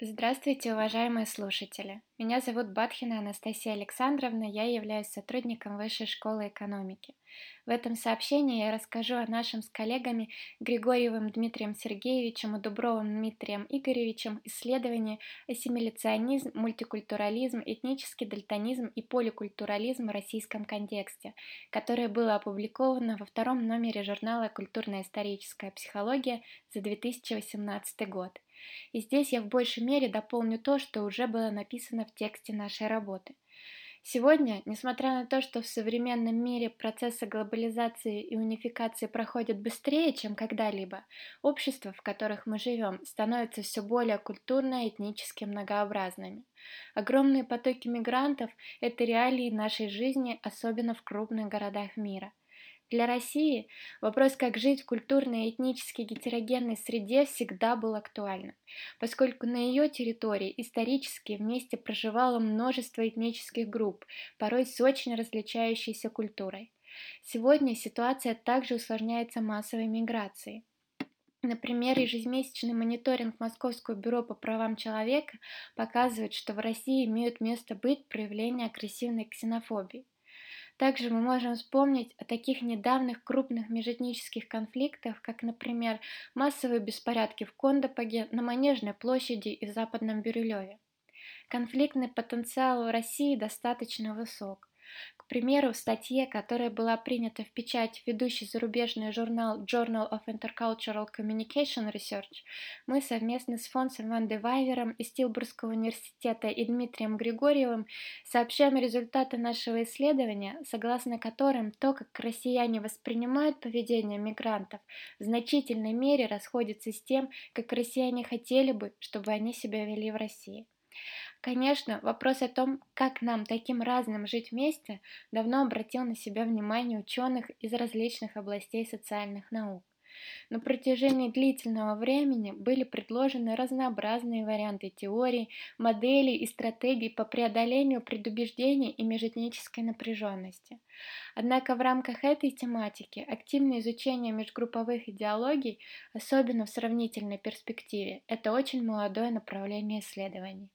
Здравствуйте, уважаемые слушатели! Меня зовут Батхина Анастасия Александровна, я являюсь сотрудником Высшей школы экономики. В этом сообщении я расскажу о нашем с коллегами Григорьевым Дмитрием Сергеевичем и Дубровым Дмитрием Игоревичем исследовании «Ассимиляционизм, мультикультурализм, этнический дальтонизм и поликультурализм в российском контексте», которое было опубликовано во втором номере журнала «Культурно-историческая психология» за 2018 год. И здесь я в большей мере дополню то, что уже было написано в тексте нашей работы. Сегодня, несмотря на то, что в современном мире процессы глобализации и унификации проходят быстрее, чем когда-либо, общества, в которых мы живем, становятся все более культурно и этнически многообразными. Огромные потоки мигрантов – это реалии нашей жизни, особенно в крупных городах мира. Для России вопрос, как жить в культурной и этнически гетерогенной среде, всегда был актуальным, поскольку на ее территории исторически вместе проживало множество этнических групп, порой с очень различающейся культурой. Сегодня ситуация также усложняется массовой миграцией. Например, ежемесячный мониторинг Московского бюро по правам человека показывает, что в России имеют место быть проявления агрессивной ксенофобии. Также мы можем вспомнить о таких недавних крупных межэтнических конфликтах, как, например, массовые беспорядки в Кондопаге, на Манежной площади и Западном Бирюлеве. Конфликтный потенциал в России достаточно высок. К примеру, в статье, которая была принята в печать ведущий зарубежный журнал Journal of Intercultural Communication Research, мы совместно с Фонсом Ван де из Тилбургского университета и Дмитрием Григорьевым сообщаем результаты нашего исследования, согласно которым то, как россияне воспринимают поведение мигрантов, в значительной мере расходится с тем, как россияне хотели бы, чтобы они себя вели в России. Конечно, вопрос о том, как нам таким разным жить вместе, давно обратил на себя внимание ученых из различных областей социальных наук. На протяжении длительного времени были предложены разнообразные варианты теорий, моделей и стратегий по преодолению предубеждений и межэтнической напряженности. Однако в рамках этой тематики активное изучение межгрупповых идеологий, особенно в сравнительной перспективе, это очень молодое направление исследований.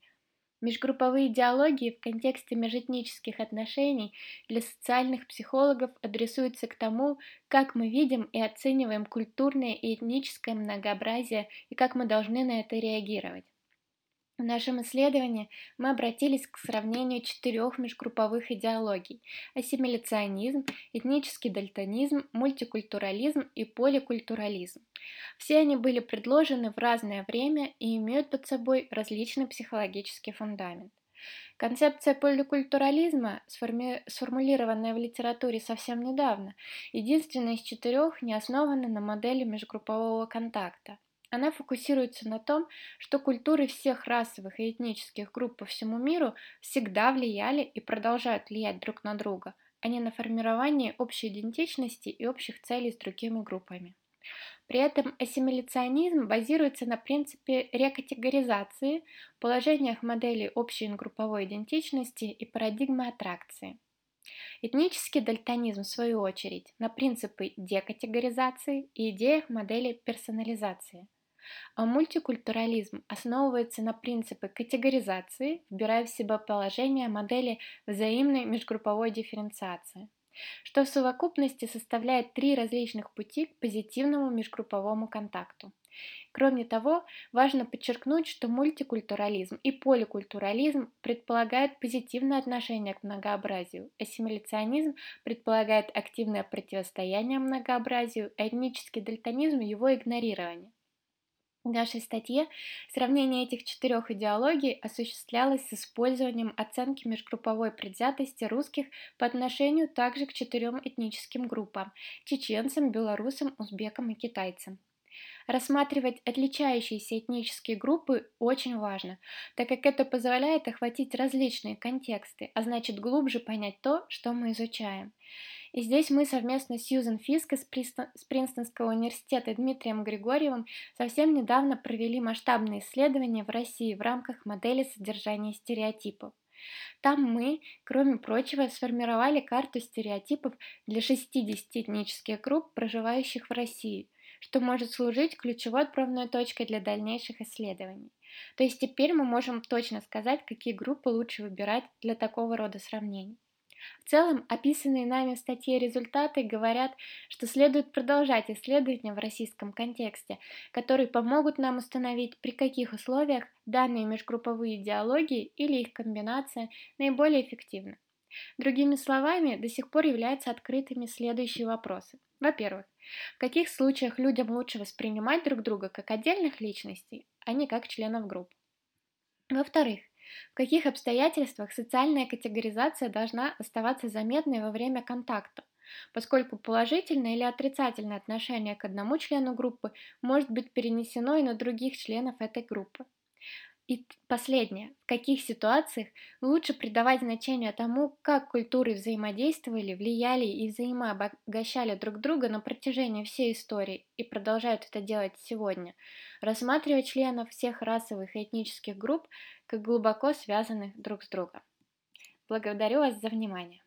Межгрупповые диалоги в контексте межэтнических отношений для социальных психологов адресуются к тому, как мы видим и оцениваем культурное и этническое многообразие и как мы должны на это реагировать. В нашем исследовании мы обратились к сравнению четырех межгрупповых идеологий – ассимиляционизм, этнический дальтонизм, мультикультурализм и поликультурализм. Все они были предложены в разное время и имеют под собой различный психологический фундамент. Концепция поликультурализма, сформи... сформулированная в литературе совсем недавно, единственная из четырех не основана на модели межгруппового контакта. Она фокусируется на том, что культуры всех расовых и этнических групп по всему миру всегда влияли и продолжают влиять друг на друга, а не на формирование общей идентичности и общих целей с другими группами. При этом ассимиляционизм базируется на принципе рекатегоризации, положениях моделей общей групповой идентичности и парадигмы аттракции. Этнический дальтонизм, в свою очередь, на принципы декатегоризации и идеях модели персонализации. А мультикультурализм основывается на принципе категоризации, вбирая в себя положение модели взаимной межгрупповой дифференциации, что в совокупности составляет три различных пути к позитивному межгрупповому контакту. Кроме того, важно подчеркнуть, что мультикультурализм и поликультурализм предполагают позитивное отношение к многообразию, ассимиляционизм предполагает активное противостояние многообразию, этнический дальтонизм – его игнорирование. В нашей статье сравнение этих четырех идеологий осуществлялось с использованием оценки межгрупповой предвзятости русских по отношению также к четырем этническим группам – чеченцам, белорусам, узбекам и китайцам. Рассматривать отличающиеся этнические группы очень важно, так как это позволяет охватить различные контексты, а значит глубже понять то, что мы изучаем. И здесь мы совместно с Сьюзен Фиско с, Принстонского университета и Дмитрием Григорьевым совсем недавно провели масштабные исследования в России в рамках модели содержания стереотипов. Там мы, кроме прочего, сформировали карту стереотипов для 60 этнических групп, проживающих в России, что может служить ключевой отправной точкой для дальнейших исследований. То есть теперь мы можем точно сказать, какие группы лучше выбирать для такого рода сравнений. В целом, описанные нами в статье результаты говорят, что следует продолжать исследования в российском контексте, которые помогут нам установить, при каких условиях данные межгрупповые идеологии или их комбинация наиболее эффективны. Другими словами, до сих пор являются открытыми следующие вопросы. Во-первых, в каких случаях людям лучше воспринимать друг друга как отдельных личностей, а не как членов групп? Во-вторых, в каких обстоятельствах социальная категоризация должна оставаться заметной во время контакта, поскольку положительное или отрицательное отношение к одному члену группы может быть перенесено и на других членов этой группы. И последнее. В каких ситуациях лучше придавать значение тому, как культуры взаимодействовали, влияли и взаимообогащали друг друга на протяжении всей истории и продолжают это делать сегодня, рассматривая членов всех расовых и этнических групп как глубоко связанных друг с другом. Благодарю вас за внимание.